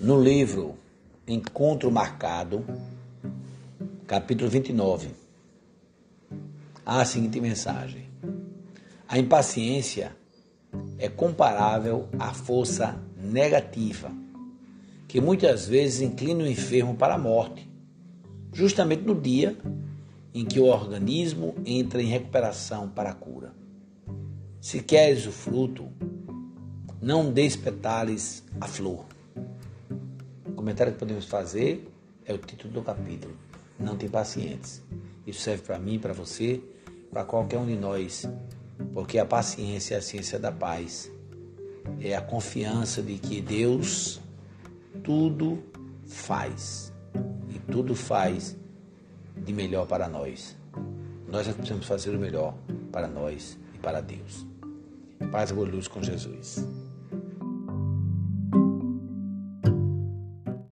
No livro Encontro Marcado, capítulo 29, há a seguinte mensagem: A impaciência é comparável à força negativa, que muitas vezes inclina o enfermo para a morte, justamente no dia em que o organismo entra em recuperação para a cura. Se queres o fruto, não despetales a flor. Comentário que podemos fazer é o título do capítulo. Não tem pacientes. Isso serve para mim, para você, para qualquer um de nós, porque a paciência é a ciência da paz. É a confiança de que Deus tudo faz e tudo faz de melhor para nós. Nós já precisamos fazer o melhor para nós e para Deus. Paz e luz com Jesus.